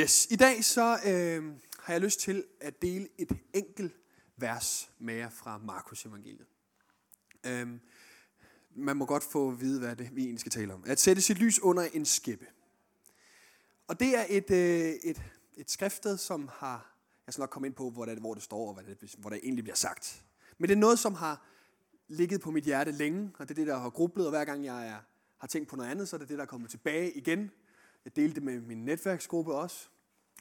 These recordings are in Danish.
Yes, i dag så øh, har jeg lyst til at dele et enkelt vers med jer fra Markus evangeliet. Øh, man må godt få at vide, hvad det vi egentlig skal tale om. At sætte sit lys under en skæppe. Og det er et, øh, et, et skriftsted, som har, jeg skal nok komme ind på, hvor det, hvor det står, og hvad det, hvor det egentlig bliver sagt. Men det er noget, som har ligget på mit hjerte længe, og det er det, der har grublet, og hver gang jeg er, har tænkt på noget andet, så er det det, der er kommet tilbage igen. Jeg delte det med min netværksgruppe også.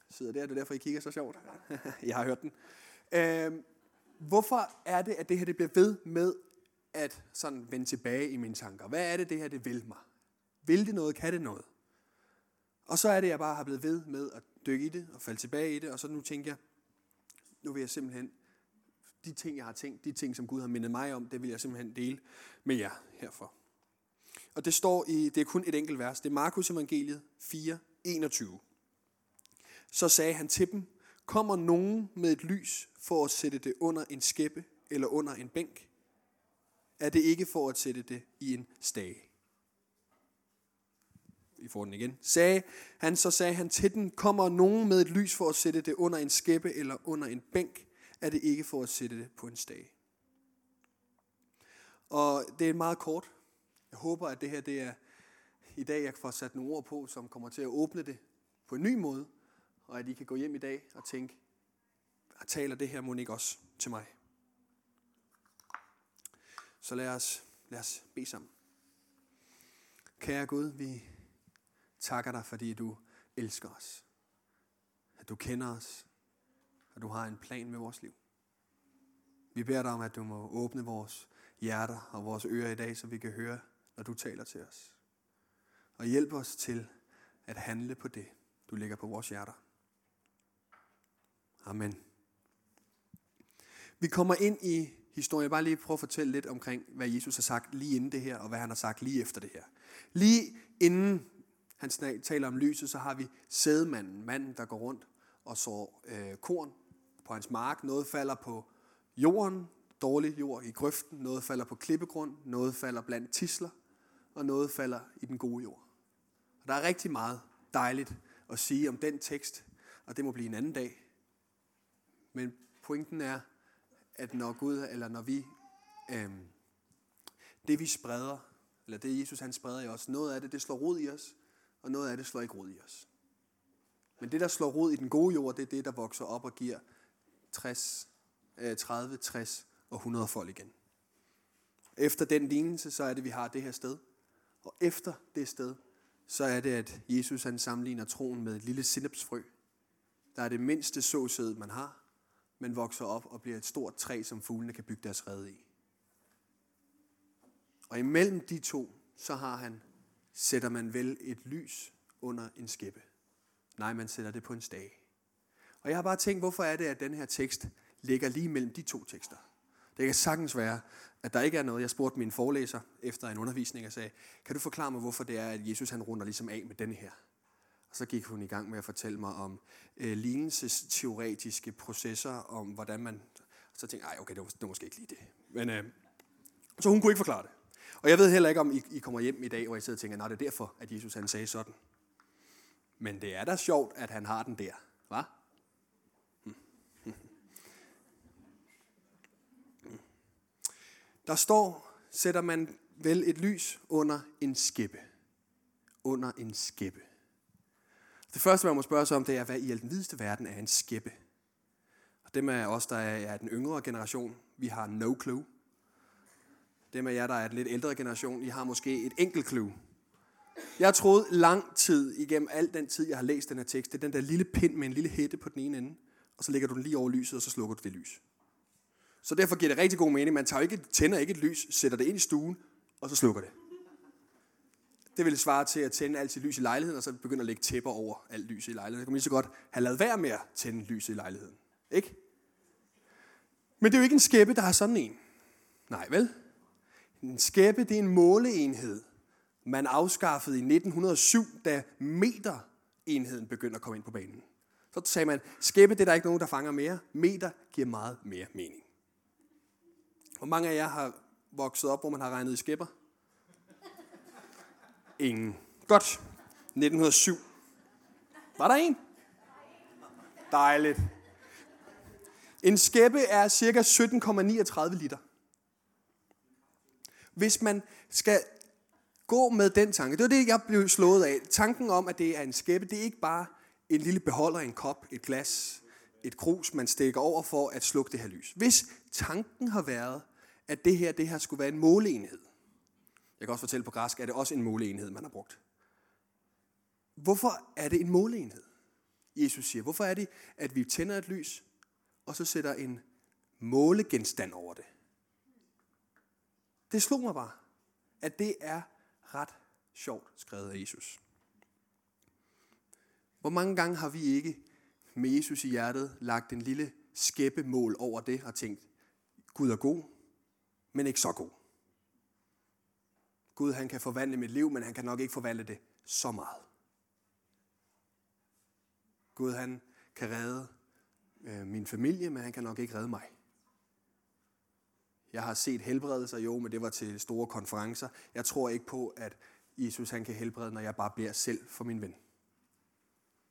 Jeg sidder der, det er derfor, I kigger så sjovt. jeg har hørt den. Øh, hvorfor er det, at det her det bliver ved med at sådan vende tilbage i mine tanker? Hvad er det, det her det vil mig? Vil det noget? Kan det noget? Og så er det, jeg bare har blevet ved med at dykke i det og falde tilbage i det, og så nu tænker jeg, nu vil jeg simpelthen, de ting, jeg har tænkt, de ting, som Gud har mindet mig om, det vil jeg simpelthen dele med jer herfor. Og det står i, det er kun et enkelt vers, det er Markus evangeliet 4, 21. Så sagde han til dem, kommer nogen med et lys for at sætte det under en skæppe eller under en bænk? Er det ikke for at sætte det i en stage? I får den igen. Sagde han, så sagde han til den, kommer nogen med et lys for at sætte det under en skæppe eller under en bænk? Er det ikke for at sætte det på en stage? Og det er meget kort. Håber, at det her det er i dag, jeg får sat nogle ord på, som kommer til at åbne det på en ny måde, og at I kan gå hjem i dag og tænke, og taler det her må ikke også til mig. Så lad os, lad os bede sammen. Kære Gud, vi takker dig, fordi du elsker os. At du kender os. At du har en plan med vores liv. Vi beder dig om, at du må åbne vores hjerter og vores ører i dag, så vi kan høre, når du taler til os. Og hjælp os til at handle på det, du lægger på vores hjerter. Amen. Vi kommer ind i historien. Jeg bare lige prøve at fortælle lidt omkring, hvad Jesus har sagt lige inden det her, og hvad han har sagt lige efter det her. Lige inden han taler om lyset, så har vi sædmanden, manden, der går rundt og så øh, korn på hans mark. Noget falder på jorden, dårlig jord i grøften. Noget falder på klippegrund. Noget falder blandt tisler. Og noget falder i den gode jord. Og der er rigtig meget dejligt at sige om den tekst, og det må blive en anden dag. Men pointen er, at når Gud, eller når vi, øhm, det vi spreder, eller det Jesus han spreder i os, noget af det, det slår rod i os, og noget af det slår ikke rod i os. Men det, der slår rod i den gode jord, det er det, der vokser op og giver 60, 30, 60 og 100 folk igen. Efter den lignelse, så er det, vi har det her sted. Og efter det sted, så er det, at Jesus han sammenligner troen med et lille sindepsfrø. Der er det mindste såsæd, man har, men vokser op og bliver et stort træ, som fuglene kan bygge deres rede i. Og imellem de to, så har han, sætter man vel et lys under en skæppe. Nej, man sætter det på en stage. Og jeg har bare tænkt, hvorfor er det, at den her tekst ligger lige mellem de to tekster? Det kan sagtens være, at der ikke er noget. Jeg spurgte min forelæser efter en undervisning og sagde, kan du forklare mig, hvorfor det er, at Jesus han runder ligesom af med den her? Og så gik hun i gang med at fortælle mig om øh, lignelsesteoretiske processer, om hvordan man... Så tænkte jeg, okay, det var, det var måske ikke lige det. Men, øh, så hun kunne ikke forklare det. Og jeg ved heller ikke, om I, I kommer hjem i dag, hvor I sidder og tænker, nej, det er derfor, at Jesus han sagde sådan. Men det er da sjovt, at han har den der. Der står, sætter man vel et lys under en skæppe. Under en skæppe. Det første, man må spørge sig om, det er, hvad i den videste verden er en skæppe? Og dem af os, der er den yngre generation, vi har no clue. Dem af jer, der er den lidt ældre generation, I har måske et enkelt clue. Jeg troede lang tid igennem al den tid, jeg har læst den her tekst, det er den der lille pind med en lille hætte på den ene ende, og så lægger du den lige over lyset, og så slukker du det lys. Så derfor giver det rigtig god mening. Man tager ikke, tænder ikke et lys, sætter det ind i stuen, og så slukker det. Det ville svare til at tænde alt sit lys i lejligheden, og så begynde at lægge tæpper over alt lys i lejligheden. Så kan man lige så godt have lavet være med at tænde lys i lejligheden. Ikke? Men det er jo ikke en skæppe, der har sådan en. Nej, vel? En skæppe, det er en måleenhed. Man afskaffede i 1907, da meterenheden begyndte at komme ind på banen. Så sagde man, skæppe, det er der ikke nogen, der fanger mere. Meter giver meget mere mening. Hvor mange af jer har vokset op, hvor man har regnet i skæpper? Ingen. Godt. 1907. Var der en? Dejligt. En skæppe er cirka 17,39 liter. Hvis man skal gå med den tanke, det var det, jeg blev slået af. Tanken om, at det er en skæppe, det er ikke bare en lille beholder, en kop, et glas, et krus, man stikker over for at slukke det her lys. Hvis tanken har været, at det her, det her skulle være en måleenhed. Jeg kan også fortælle på græsk, at det også en måleenhed, man har brugt. Hvorfor er det en måleenhed? Jesus siger, hvorfor er det, at vi tænder et lys, og så sætter en målegenstand over det? Det slog mig bare, at det er ret sjovt skrevet af Jesus. Hvor mange gange har vi ikke med Jesus i hjertet lagt en lille skæbbemål over det og tænkt, Gud er god, men ikke så god. Gud han kan forvandle mit liv, men han kan nok ikke forvandle det så meget. Gud han kan redde øh, min familie, men han kan nok ikke redde mig. Jeg har set helbredelser, jo, men det var til store konferencer. Jeg tror ikke på, at Jesus han kan helbrede, når jeg bare beder selv for min ven.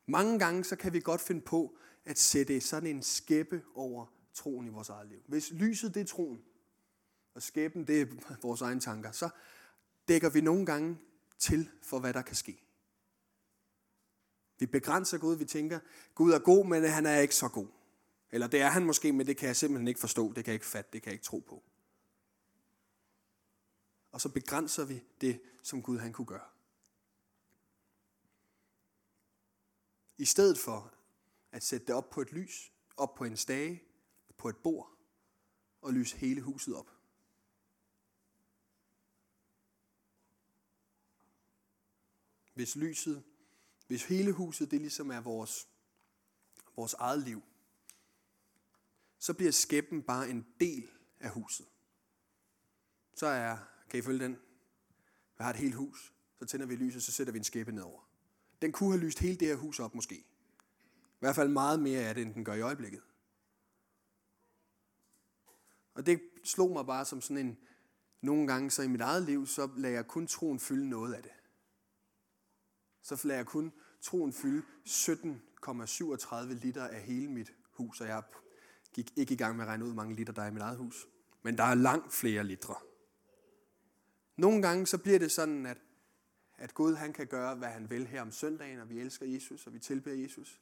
Mange gange så kan vi godt finde på at sætte sådan en skæppe over troen i vores eget liv. Hvis lyset det er troen, og skæbnen, det er vores egne tanker, så dækker vi nogle gange til for, hvad der kan ske. Vi begrænser Gud, vi tænker, Gud er god, men han er ikke så god. Eller det er han måske, men det kan jeg simpelthen ikke forstå, det kan jeg ikke fatte, det kan jeg ikke tro på. Og så begrænser vi det, som Gud han kunne gøre. I stedet for at sætte det op på et lys, op på en stage, på et bord, og lyse hele huset op. Hvis lyset, hvis hele huset det ligesom er vores, vores eget liv, så bliver skæppen bare en del af huset. Så er, kan I følge den? Vi har et helt hus, så tænder vi lyset, så sætter vi en skæppe nedover. Den kunne have lyst hele det her hus op måske. I hvert fald meget mere af det, end den gør i øjeblikket. Og det slog mig bare som sådan en, nogle gange så i mit eget liv, så lader jeg kun troen fylde noget af det. Så lader jeg kun troen fylde 17,37 liter af hele mit hus, og jeg gik ikke i gang med at regne ud, hvor mange liter der er i mit eget hus. Men der er langt flere litre. Nogle gange så bliver det sådan, at, at Gud han kan gøre, hvad han vil her om søndagen, og vi elsker Jesus, og vi tilbeder Jesus.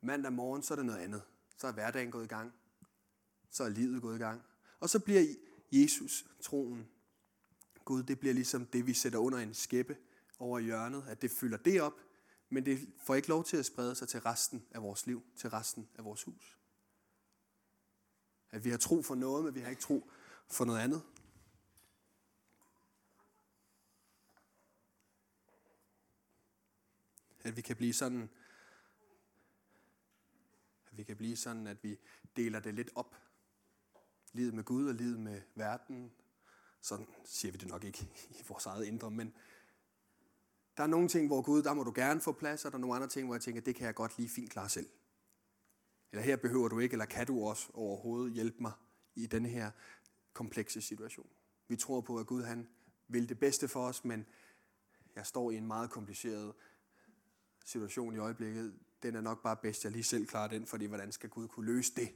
Mandag morgen, så er det noget andet. Så er hverdagen gået i gang. Så er livet gået i gang. Og så bliver Jesus, troen, Gud, det bliver ligesom det, vi sætter under en skæppe over hjørnet, at det fylder det op, men det får ikke lov til at sprede sig til resten af vores liv, til resten af vores hus. At vi har tro for noget, men vi har ikke tro for noget andet. At vi kan blive sådan, at vi kan blive sådan, at vi deler det lidt op. Livet med Gud og livet med verden. Sådan siger vi det nok ikke i vores eget indre, men der er nogle ting, hvor Gud, der må du gerne få plads, og der er nogle andre ting, hvor jeg tænker, det kan jeg godt lige fint klare selv. Eller her behøver du ikke, eller kan du også overhovedet hjælpe mig i den her komplekse situation. Vi tror på, at Gud han vil det bedste for os, men jeg står i en meget kompliceret situation i øjeblikket. Den er nok bare bedst, jeg lige selv klarer den, fordi hvordan skal Gud kunne løse det?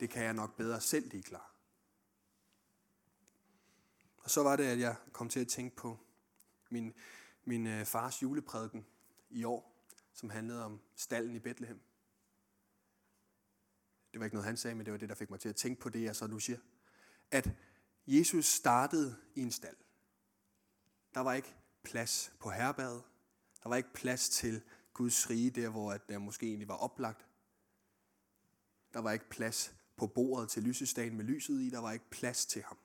Det kan jeg nok bedre selv lige klare. Og så var det, at jeg kom til at tænke på min, min øh, fars juleprædiken i år, som handlede om stallen i Bethlehem. Det var ikke noget, han sagde, men det var det, der fik mig til at tænke på det, jeg så nu siger. At Jesus startede i en stald. Der var ikke plads på herbadet. Der var ikke plads til Guds rige, der hvor der øh, måske egentlig var oplagt. Der var ikke plads på bordet til lysestagen med lyset i. Der var ikke plads til ham.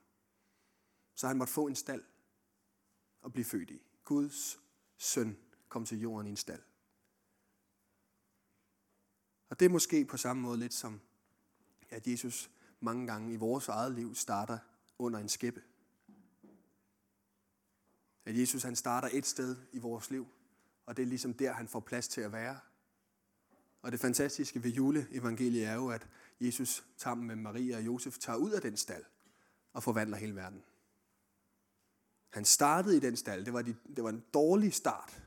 Så han måtte få en stald og blive født i. Guds søn kom til jorden i en stald. Og det er måske på samme måde lidt som at Jesus mange gange i vores eget liv starter under en skæppe. At Jesus han starter et sted i vores liv, og det er ligesom der, han får plads til at være. Og det fantastiske ved juleevangeliet er jo, at Jesus sammen med Maria og Josef tager ud af den stald og forvandler hele verden. Han startede i den stald. Det var, de, det var en dårlig start.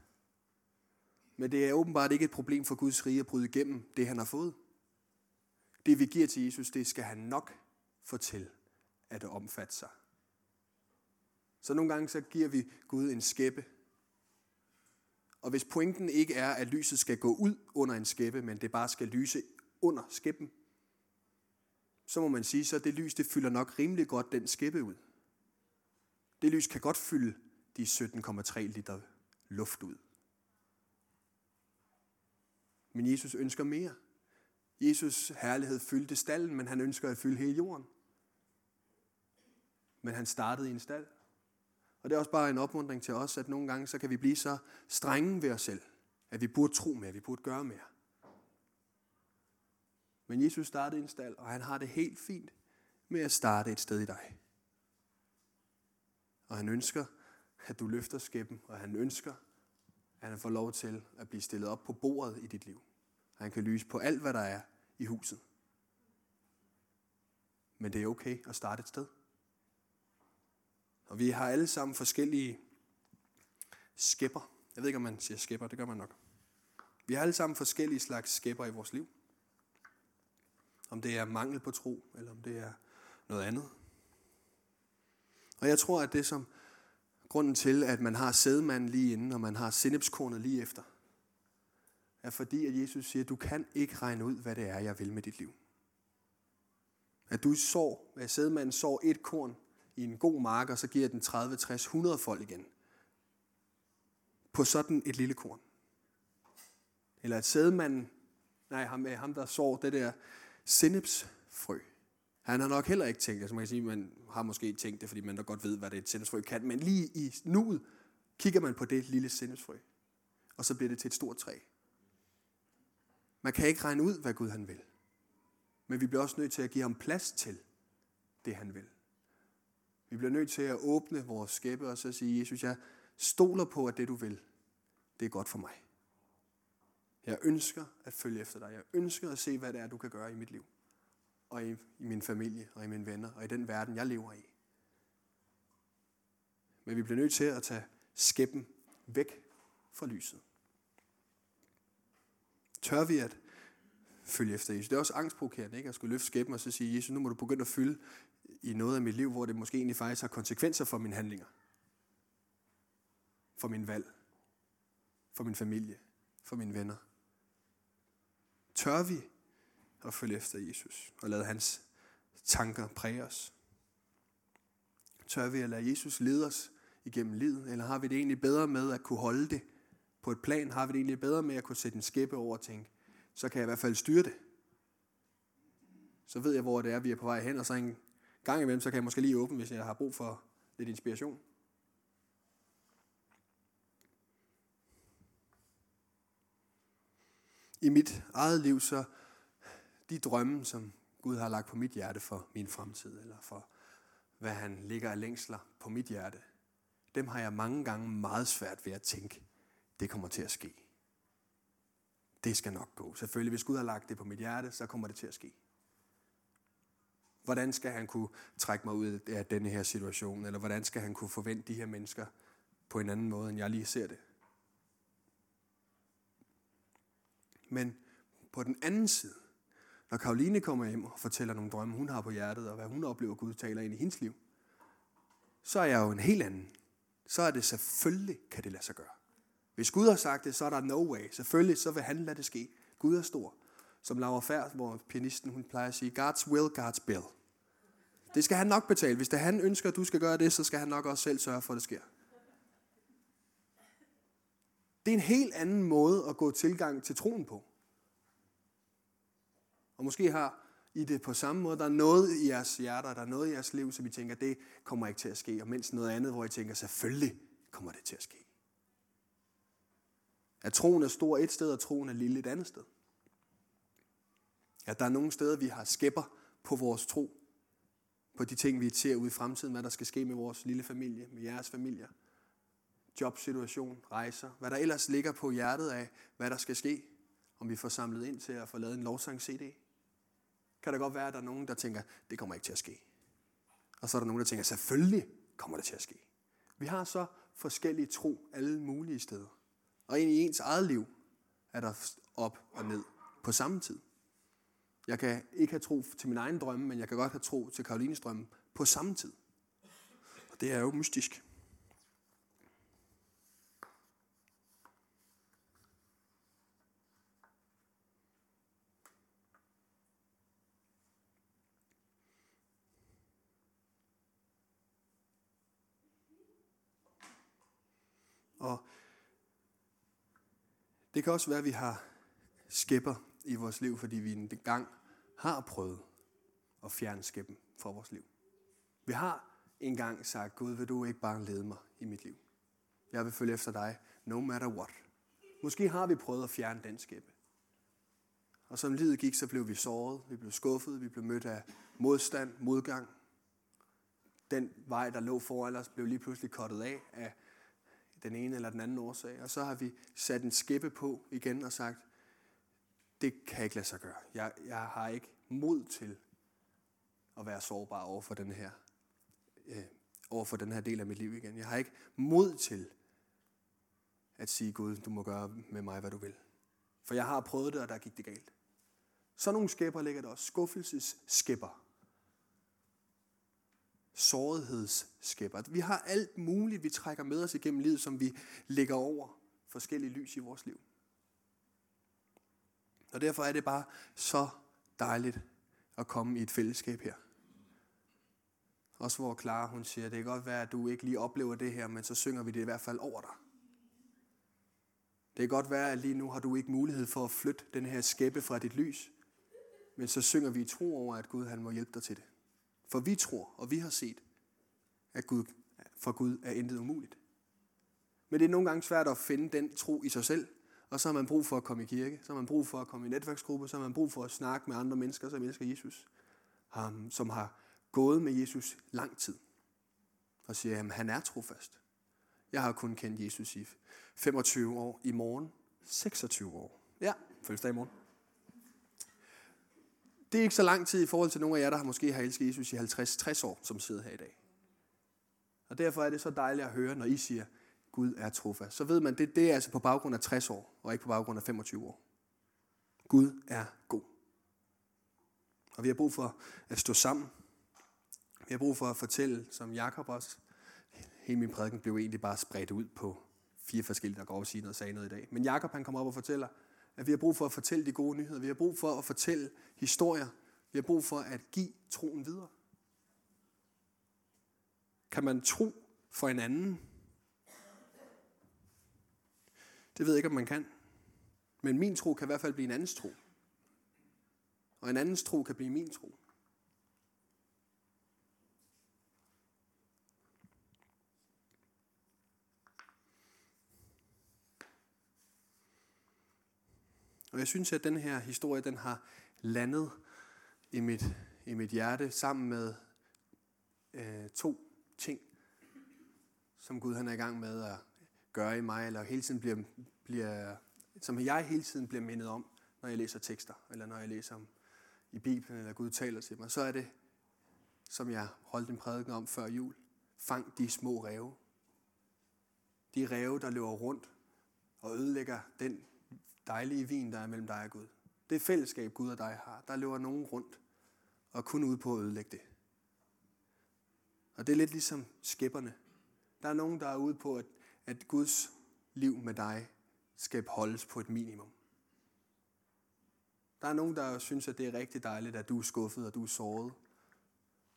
Men det er åbenbart ikke et problem for Guds rige at bryde igennem det, han har fået. Det vi giver til Jesus, det skal han nok få til at omfatte sig. Så nogle gange så giver vi Gud en skæppe. Og hvis pointen ikke er, at lyset skal gå ud under en skæppe, men det bare skal lyse under skæppen, så må man sige, så det lys, det fylder nok rimelig godt den skæppe ud. Det lys kan godt fylde de 17,3 liter luft ud. Men Jesus ønsker mere. Jesus herlighed fyldte stallen, men han ønsker at fylde hele jorden. Men han startede i en stald. Og det er også bare en opmuntring til os, at nogle gange så kan vi blive så strenge ved os selv, at vi burde tro mere, at vi burde gøre mere. Men Jesus startede i en stald, og han har det helt fint med at starte et sted i dig. Og han ønsker, at du løfter skæppen, og han ønsker, at han får lov til at blive stillet op på bordet i dit liv. Han kan lyse på alt, hvad der er i huset. Men det er okay at starte et sted. Og vi har alle sammen forskellige skæpper. Jeg ved ikke, om man siger skæpper, det gør man nok. Vi har alle sammen forskellige slags skæpper i vores liv. Om det er mangel på tro, eller om det er noget andet. Og jeg tror, at det som grunden til, at man har sædmanden lige inden, og man har sennepskornet lige efter, er fordi, at Jesus siger, at du kan ikke regne ud, hvad det er, jeg vil med dit liv. At du sår, at sædmanden sår et korn i en god mark, og så giver den 30, 60, 100 fold igen. På sådan et lille korn. Eller at sædmanden, nej, ham, ham der sår det der sennepsfrø. Han har nok heller ikke tænkt, altså man kan sige, man har måske tænkt det, fordi man da godt ved, hvad det er et sindesfrø kan, men lige i nuet kigger man på det lille sindesfrø, og så bliver det til et stort træ. Man kan ikke regne ud, hvad Gud han vil. Men vi bliver også nødt til at give ham plads til det, han vil. Vi bliver nødt til at åbne vores skæbne og så sige, Jesus, jeg stoler på, at det du vil, det er godt for mig. Jeg ønsker at følge efter dig. Jeg ønsker at se, hvad det er, du kan gøre i mit liv. Og i, i min familie, og i mine venner, og i den verden, jeg lever i. Men vi bliver nødt til at tage skæppen væk fra lyset. Tør vi at følge efter Jesus? Det er også angstprovokerende, ikke? At skulle løfte skæppen og så sige, Jesus, nu må du begynde at fylde i noget af mit liv, hvor det måske egentlig faktisk har konsekvenser for mine handlinger. For min valg. For min familie. For mine venner. Tør vi at følge efter Jesus og lade hans tanker præge os? Tør vi at lade Jesus lede os igennem livet, eller har vi det egentlig bedre med at kunne holde det på et plan? Har vi det egentlig bedre med at kunne sætte en skæppe over og tænke, så kan jeg i hvert fald styre det. Så ved jeg, hvor det er, vi er på vej hen, og så en gang imellem, så kan jeg måske lige åbne, hvis jeg har brug for lidt inspiration. I mit eget liv, så de drømme, som Gud har lagt på mit hjerte for min fremtid, eller for hvad han ligger af længsler på mit hjerte, dem har jeg mange gange meget svært ved at tænke, det kommer til at ske. Det skal nok gå. Selvfølgelig, hvis Gud har lagt det på mit hjerte, så kommer det til at ske. Hvordan skal han kunne trække mig ud af denne her situation? Eller hvordan skal han kunne forvente de her mennesker på en anden måde, end jeg lige ser det? Men på den anden side, når Karoline kommer hjem og fortæller nogle drømme, hun har på hjertet, og hvad hun oplever, Gud taler ind i hendes liv, så er jeg jo en helt anden. Så er det selvfølgelig, kan det lade sig gøre. Hvis Gud har sagt det, så er der no way. Selvfølgelig, så vil han lade det ske. Gud er stor. Som Laura Færd, hvor pianisten hun plejer at sige, God's will, God's bill. Det skal han nok betale. Hvis det han ønsker, at du skal gøre det, så skal han nok også selv sørge for, at det sker. Det er en helt anden måde at gå tilgang til troen på. Og måske har I det på samme måde. Der er noget i jeres hjerter, der er noget i jeres liv, som I tænker, det kommer ikke til at ske. Og mens noget andet, hvor I tænker, selvfølgelig kommer det til at ske. At troen er stor et sted, og troen er lille et andet sted. At der er nogle steder, vi har skæpper på vores tro. På de ting, vi ser ud i fremtiden, hvad der skal ske med vores lille familie, med jeres familier. Jobsituation, rejser, hvad der ellers ligger på hjertet af, hvad der skal ske. Om vi får samlet ind til at få lavet en lovsang-CD. Kan der godt være, at der er nogen, der tænker, det kommer ikke til at ske. Og så er der nogen, der tænker, selvfølgelig kommer det til at ske. Vi har så forskellige tro alle mulige steder. Og ind i ens eget liv, er der op og ned på samme tid. Jeg kan ikke have tro til min egen drømme, men jeg kan godt have tro til Karolines drømme på samme tid. Og det er jo mystisk. Og det kan også være, at vi har skæpper i vores liv, fordi vi en gang har prøvet at fjerne skæppen fra vores liv. Vi har engang sagt, Gud, vil du ikke bare lede mig i mit liv? Jeg vil følge efter dig, no matter what. Måske har vi prøvet at fjerne den skæppe. Og som livet gik, så blev vi såret, vi blev skuffet, vi blev mødt af modstand, modgang. Den vej, der lå foran os, blev lige pludselig kottet af af den ene eller den anden årsag. Og så har vi sat en skæppe på igen og sagt, det kan jeg ikke lade sig gøre. Jeg, jeg har ikke mod til at være sårbar over for den her øh, over for den her del af mit liv igen. Jeg har ikke mod til at sige, Gud, du må gøre med mig, hvad du vil. For jeg har prøvet det, og der gik det galt. Så nogle skæpper ligger der også. Skuffelsesskæpper sårighedsskæbber. Vi har alt muligt, vi trækker med os igennem livet, som vi lægger over forskellige lys i vores liv. Og derfor er det bare så dejligt at komme i et fællesskab her. Også hvor Clara hun siger, det kan godt være, at du ikke lige oplever det her, men så synger vi det i hvert fald over dig. Det kan godt være, at lige nu har du ikke mulighed for at flytte den her skæppe fra dit lys, men så synger vi i tro over, at Gud han må hjælpe dig til det. For vi tror, og vi har set, at Gud, for Gud er intet umuligt. Men det er nogle gange svært at finde den tro i sig selv, og så har man brug for at komme i kirke, så har man brug for at komme i netværksgruppe, så har man brug for at snakke med andre mennesker, som elsker Jesus, som har gået med Jesus lang tid, og siger, at han er trofast. Jeg har kun kendt Jesus i 25 år, i morgen 26 år. Ja, fødselsdag i morgen. Det er ikke så lang tid i forhold til nogle af jer, der har måske har elsket Jesus i 50-60 år, som sidder her i dag. Og derfor er det så dejligt at høre, når I siger, Gud er trofast. Så ved man, det, det er altså på baggrund af 60 år, og ikke på baggrund af 25 år. Gud er god. Og vi har brug for at stå sammen. Vi har brug for at fortælle, som Jakob også. Hele min prædiken blev egentlig bare spredt ud på fire forskellige, der går og siger noget og sagde noget i dag. Men Jakob han kommer op og fortæller, at vi har brug for at fortælle de gode nyheder. Vi har brug for at fortælle historier. Vi har brug for at give troen videre. Kan man tro for en anden? Det ved jeg ikke, om man kan. Men min tro kan i hvert fald blive en andens tro. Og en andens tro kan blive min tro. Og jeg synes, at den her historie, den har landet i mit, i mit hjerte sammen med øh, to ting, som Gud han er i gang med at gøre i mig, eller hele tiden bliver, bliver, som jeg hele tiden bliver mindet om, når jeg læser tekster, eller når jeg læser om i Bibelen, eller Gud taler til mig, så er det, som jeg holdt en prædiken om før jul, fang de små ræve. De ræve, der løber rundt og ødelægger den dejlige vin, der er mellem dig og Gud. Det fællesskab, Gud og dig har, der løber nogen rundt og kun ud på at ødelægge det. Og det er lidt ligesom skæbberne. Der er nogen, der er ude på, at, at Guds liv med dig skal holdes på et minimum. Der er nogen, der synes, at det er rigtig dejligt, at du er skuffet og du er såret.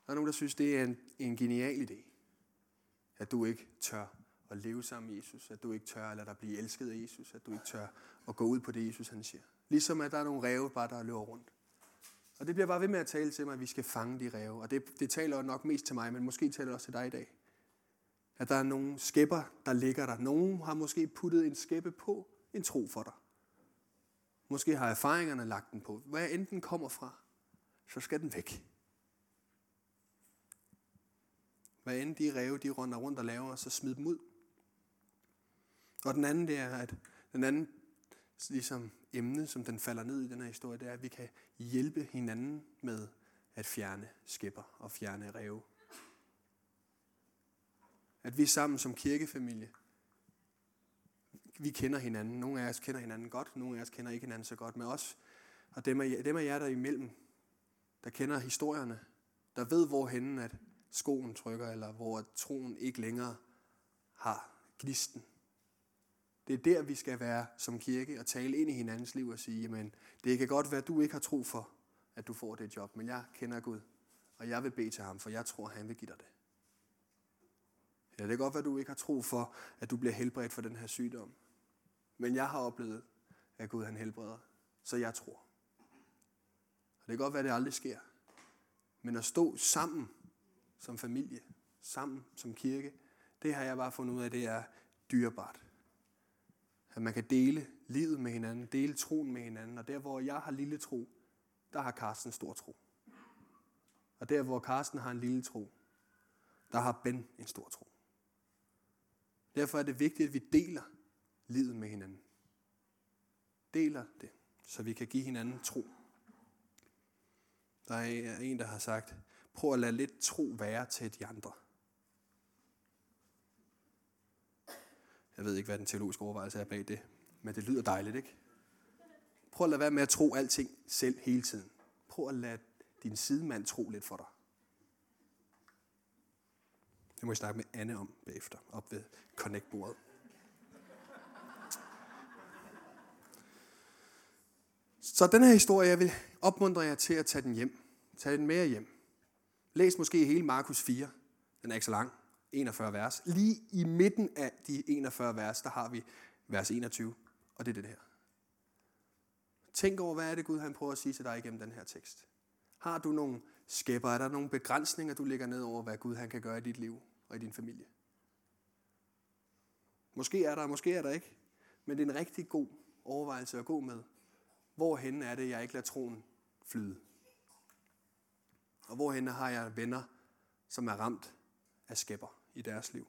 Der er nogen, der synes, det er en, en genial idé, at du ikke tør at leve sammen med Jesus, at du ikke tør at lade dig blive elsket af Jesus, at du ikke tør at gå ud på det, Jesus han siger. Ligesom at der er nogle ræve bare, der løber rundt. Og det bliver bare ved med at tale til mig, at vi skal fange de ræve. Og det, det taler nok mest til mig, men måske taler det også til dig i dag. At der er nogle skæpper, der ligger der. Nogen har måske puttet en skæppe på en tro for dig. Måske har erfaringerne lagt den på. Hvad end den kommer fra, så skal den væk. Hvad end de ræve, de runder rundt og laver, så smid dem ud. Og den anden, det er, at den anden ligesom emne, som den falder ned i den her historie, det er, at vi kan hjælpe hinanden med at fjerne skipper og fjerne ræve. At vi sammen som kirkefamilie vi kender hinanden. Nogle af os kender hinanden godt, nogle af os kender ikke hinanden så godt. Men os, og dem af, dem af jer, der er imellem, der kender historierne, der ved, hvorhen at skoen trykker, eller hvor troen ikke længere har gnisten. Det er der, vi skal være som kirke og tale ind i hinandens liv og sige, jamen, det kan godt være, at du ikke har tro for, at du får det job, men jeg kender Gud, og jeg vil bede til ham, for jeg tror, han vil give dig det. Ja, det kan godt være, at du ikke har tro for, at du bliver helbredt for den her sygdom. Men jeg har oplevet, at Gud han helbreder, så jeg tror. Og det kan godt være, at det aldrig sker. Men at stå sammen som familie, sammen som kirke, det har jeg bare fundet ud af, det er dyrebart. At man kan dele livet med hinanden, dele troen med hinanden. Og der, hvor jeg har lille tro, der har Karsten stor tro. Og der, hvor Karsten har en lille tro, der har Ben en stor tro. Derfor er det vigtigt, at vi deler livet med hinanden. Deler det, så vi kan give hinanden tro. Der er en, der har sagt, prøv at lade lidt tro være til de andre. Jeg ved ikke, hvad den teologiske overvejelse er bag det, men det lyder dejligt, ikke? Prøv at lade være med at tro alting selv hele tiden. Prøv at lade din sidemand tro lidt for dig. Det må jeg snakke med Anne om bagefter, op ved Connect-bordet. Så den her historie, jeg vil opmuntre jer til at tage den hjem. Tag den med hjem. Læs måske hele Markus 4. Den er ikke så lang. 41 vers. Lige i midten af de 41 vers, der har vi vers 21. Og det er det her. Tænk over, hvad er det Gud han prøver at sige til dig igennem den her tekst. Har du nogle skæbber? Er der nogle begrænsninger, du lægger ned over, hvad Gud han kan gøre i dit liv og i din familie? Måske er der, måske er der ikke. Men det er en rigtig god overvejelse at gå med. Hvorhen er det, jeg ikke lader troen flyde? Og hvorhen har jeg venner, som er ramt af skæpper i deres liv?